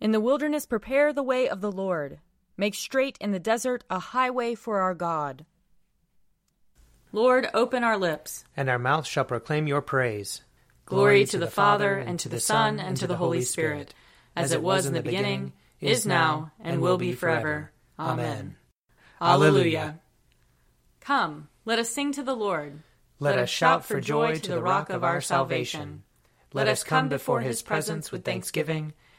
In the wilderness, prepare the way of the Lord. Make straight in the desert a highway for our God. Lord, open our lips, and our mouth shall proclaim your praise. Glory to the Father, and to the Son, and to the Holy Spirit, as it was in the beginning, is now, and will be forever. Amen. Alleluia. Come, let us sing to the Lord. Let us shout for joy to the rock of our salvation. Let us come before his presence with thanksgiving,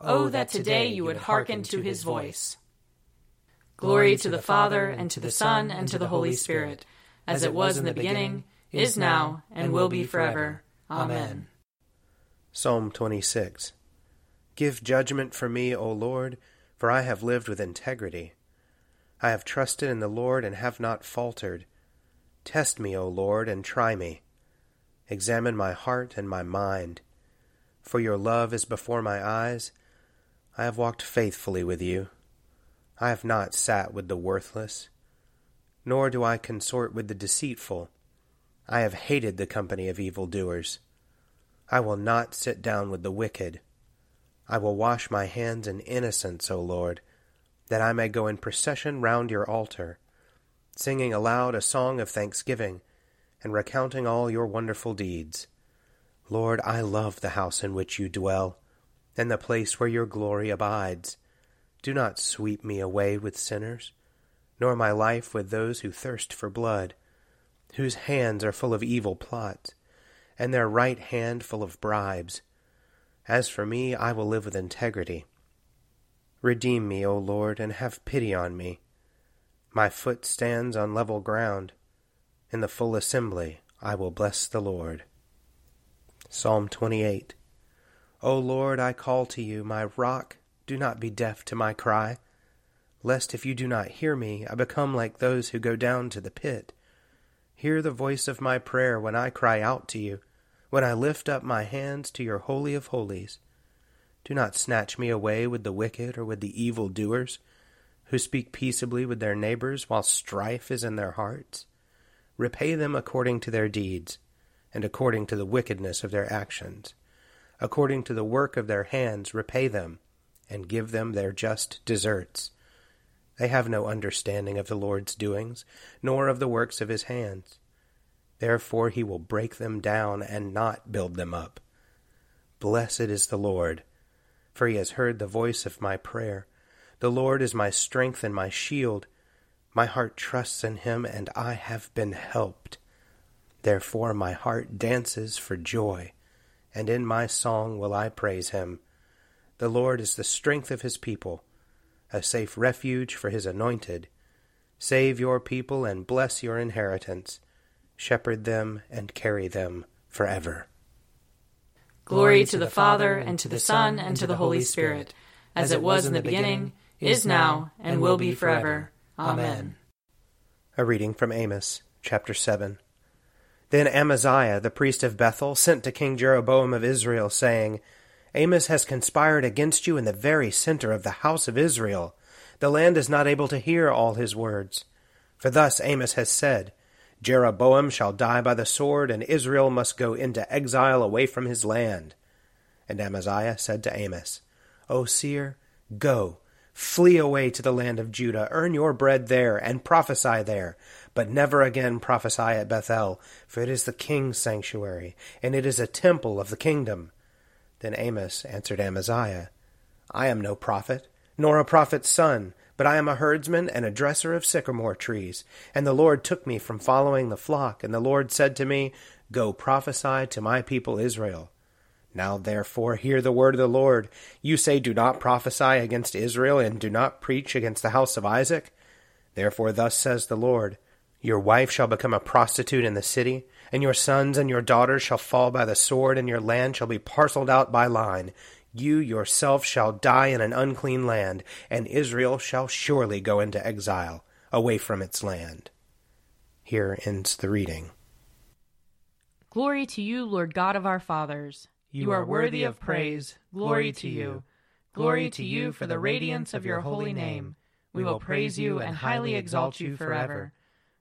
Oh, that today you would hearken to his voice. Glory to the Father, and to the Son, and to the Holy Spirit, as it was in the beginning, is now, and will be forever. Amen. Psalm 26 Give judgment for me, O Lord, for I have lived with integrity. I have trusted in the Lord and have not faltered. Test me, O Lord, and try me. Examine my heart and my mind. For your love is before my eyes. I have walked faithfully with you. I have not sat with the worthless, nor do I consort with the deceitful. I have hated the company of evildoers. I will not sit down with the wicked. I will wash my hands in innocence, O Lord, that I may go in procession round your altar, singing aloud a song of thanksgiving, and recounting all your wonderful deeds. Lord, I love the house in which you dwell, and the place where your glory abides. Do not sweep me away with sinners, nor my life with those who thirst for blood whose hands are full of evil plots, and their right hand full of bribes. As for me, I will live with integrity. Redeem me, O Lord, and have pity on me. My foot stands on level ground. In the full assembly I will bless the Lord. Psalm 28 O Lord, I call to you, my rock, do not be deaf to my cry, lest if you do not hear me, I become like those who go down to the pit. Hear the voice of my prayer when I cry out to you, when I lift up my hands to your Holy of Holies. Do not snatch me away with the wicked or with the evil doers, who speak peaceably with their neighbors while strife is in their hearts. Repay them according to their deeds, and according to the wickedness of their actions. According to the work of their hands, repay them, and give them their just deserts. They have no understanding of the Lord's doings, nor of the works of his hands. Therefore he will break them down and not build them up. Blessed is the Lord, for he has heard the voice of my prayer. The Lord is my strength and my shield. My heart trusts in him, and I have been helped. Therefore my heart dances for joy, and in my song will I praise him. The Lord is the strength of his people a safe refuge for his anointed. Save your people and bless your inheritance. Shepherd them and carry them forever. Glory to the Father, and to the Son, and to the Holy Spirit, as it was in the beginning, is now, and will be forever. Amen. A reading from Amos, chapter 7. Then Amaziah, the priest of Bethel, sent to King Jeroboam of Israel, saying, Amos has conspired against you in the very center of the house of Israel. The land is not able to hear all his words. For thus Amos has said, Jeroboam shall die by the sword, and Israel must go into exile away from his land. And Amaziah said to Amos, O seer, go, flee away to the land of Judah, earn your bread there, and prophesy there, but never again prophesy at Bethel, for it is the king's sanctuary, and it is a temple of the kingdom. Then Amos answered Amaziah, I am no prophet, nor a prophet's son, but I am a herdsman and a dresser of sycamore trees. And the Lord took me from following the flock, and the Lord said to me, Go prophesy to my people Israel. Now therefore hear the word of the Lord. You say, Do not prophesy against Israel, and do not preach against the house of Isaac. Therefore thus says the Lord, Your wife shall become a prostitute in the city, and your sons and your daughters shall fall by the sword, and your land shall be parceled out by line. You yourself shall die in an unclean land, and Israel shall surely go into exile, away from its land. Here ends the reading. Glory to you, Lord God of our fathers. You are worthy of praise. Glory to you. Glory to you for the radiance of your holy name. We will praise you and highly exalt you forever.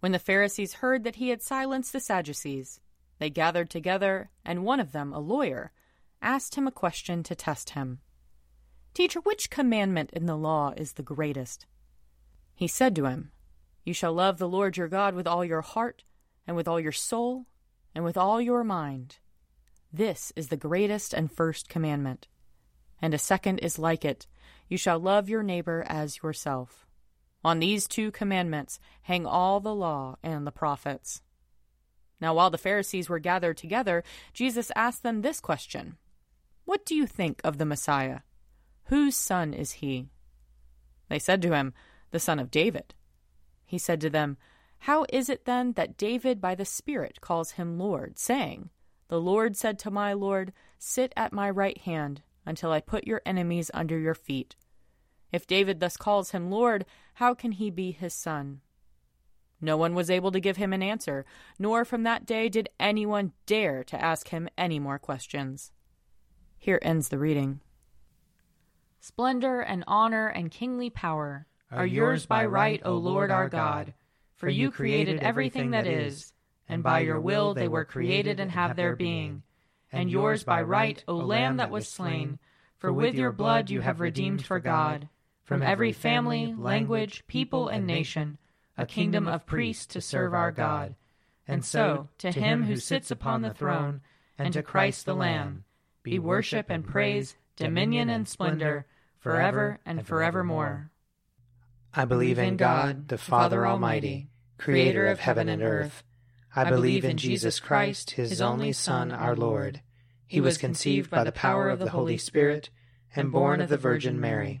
When the Pharisees heard that he had silenced the Sadducees, they gathered together, and one of them, a lawyer, asked him a question to test him. Teacher, which commandment in the law is the greatest? He said to him, You shall love the Lord your God with all your heart, and with all your soul, and with all your mind. This is the greatest and first commandment. And a second is like it You shall love your neighbor as yourself. On these two commandments hang all the law and the prophets. Now, while the Pharisees were gathered together, Jesus asked them this question what do you think of the Messiah? Whose son is he? They said to him, The son of David. He said to them, How is it then that David by the Spirit calls him Lord, saying, The Lord said to my Lord, Sit at my right hand until I put your enemies under your feet? If David thus calls him Lord, how can he be his son? No one was able to give him an answer, nor from that day did anyone dare to ask him any more questions. Here ends the reading. Splendor and honor and kingly power are yours by right, O Lord our God, for you created everything that is, and by your will they were created and have their being. And yours by right, O Lamb that was slain, for with your blood you have redeemed for God, from every family, language, people, and nation, a kingdom of priests to serve our God. And so, to him who sits upon the throne, and to Christ the Lamb, be worship and praise, dominion and splendor, forever and forevermore. I believe in God, the Father Almighty, creator of heaven and earth. I believe in Jesus Christ, his only Son, our Lord. He was conceived by the power of the Holy Spirit and born of the Virgin Mary.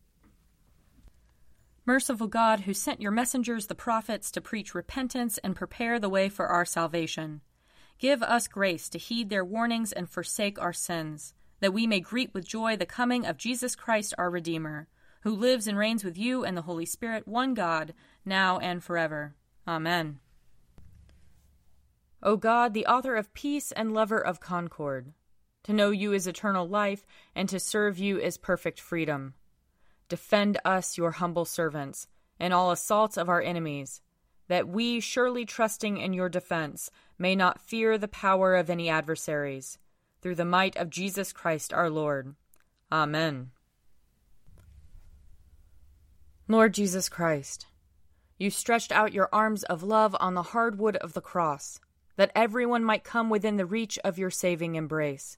Merciful God, who sent your messengers, the prophets, to preach repentance and prepare the way for our salvation, give us grace to heed their warnings and forsake our sins that we may greet with joy the coming of Jesus Christ our Redeemer, who lives and reigns with you and the Holy Spirit, one God, now and forever. Amen. O God, the author of peace and lover of concord, to know you is eternal life, and to serve you is perfect freedom. Defend us, your humble servants, in all assaults of our enemies, that we, surely trusting in your defense, may not fear the power of any adversaries through the might of Jesus Christ our Lord. Amen. Lord Jesus Christ, you stretched out your arms of love on the hard wood of the cross, that everyone might come within the reach of your saving embrace.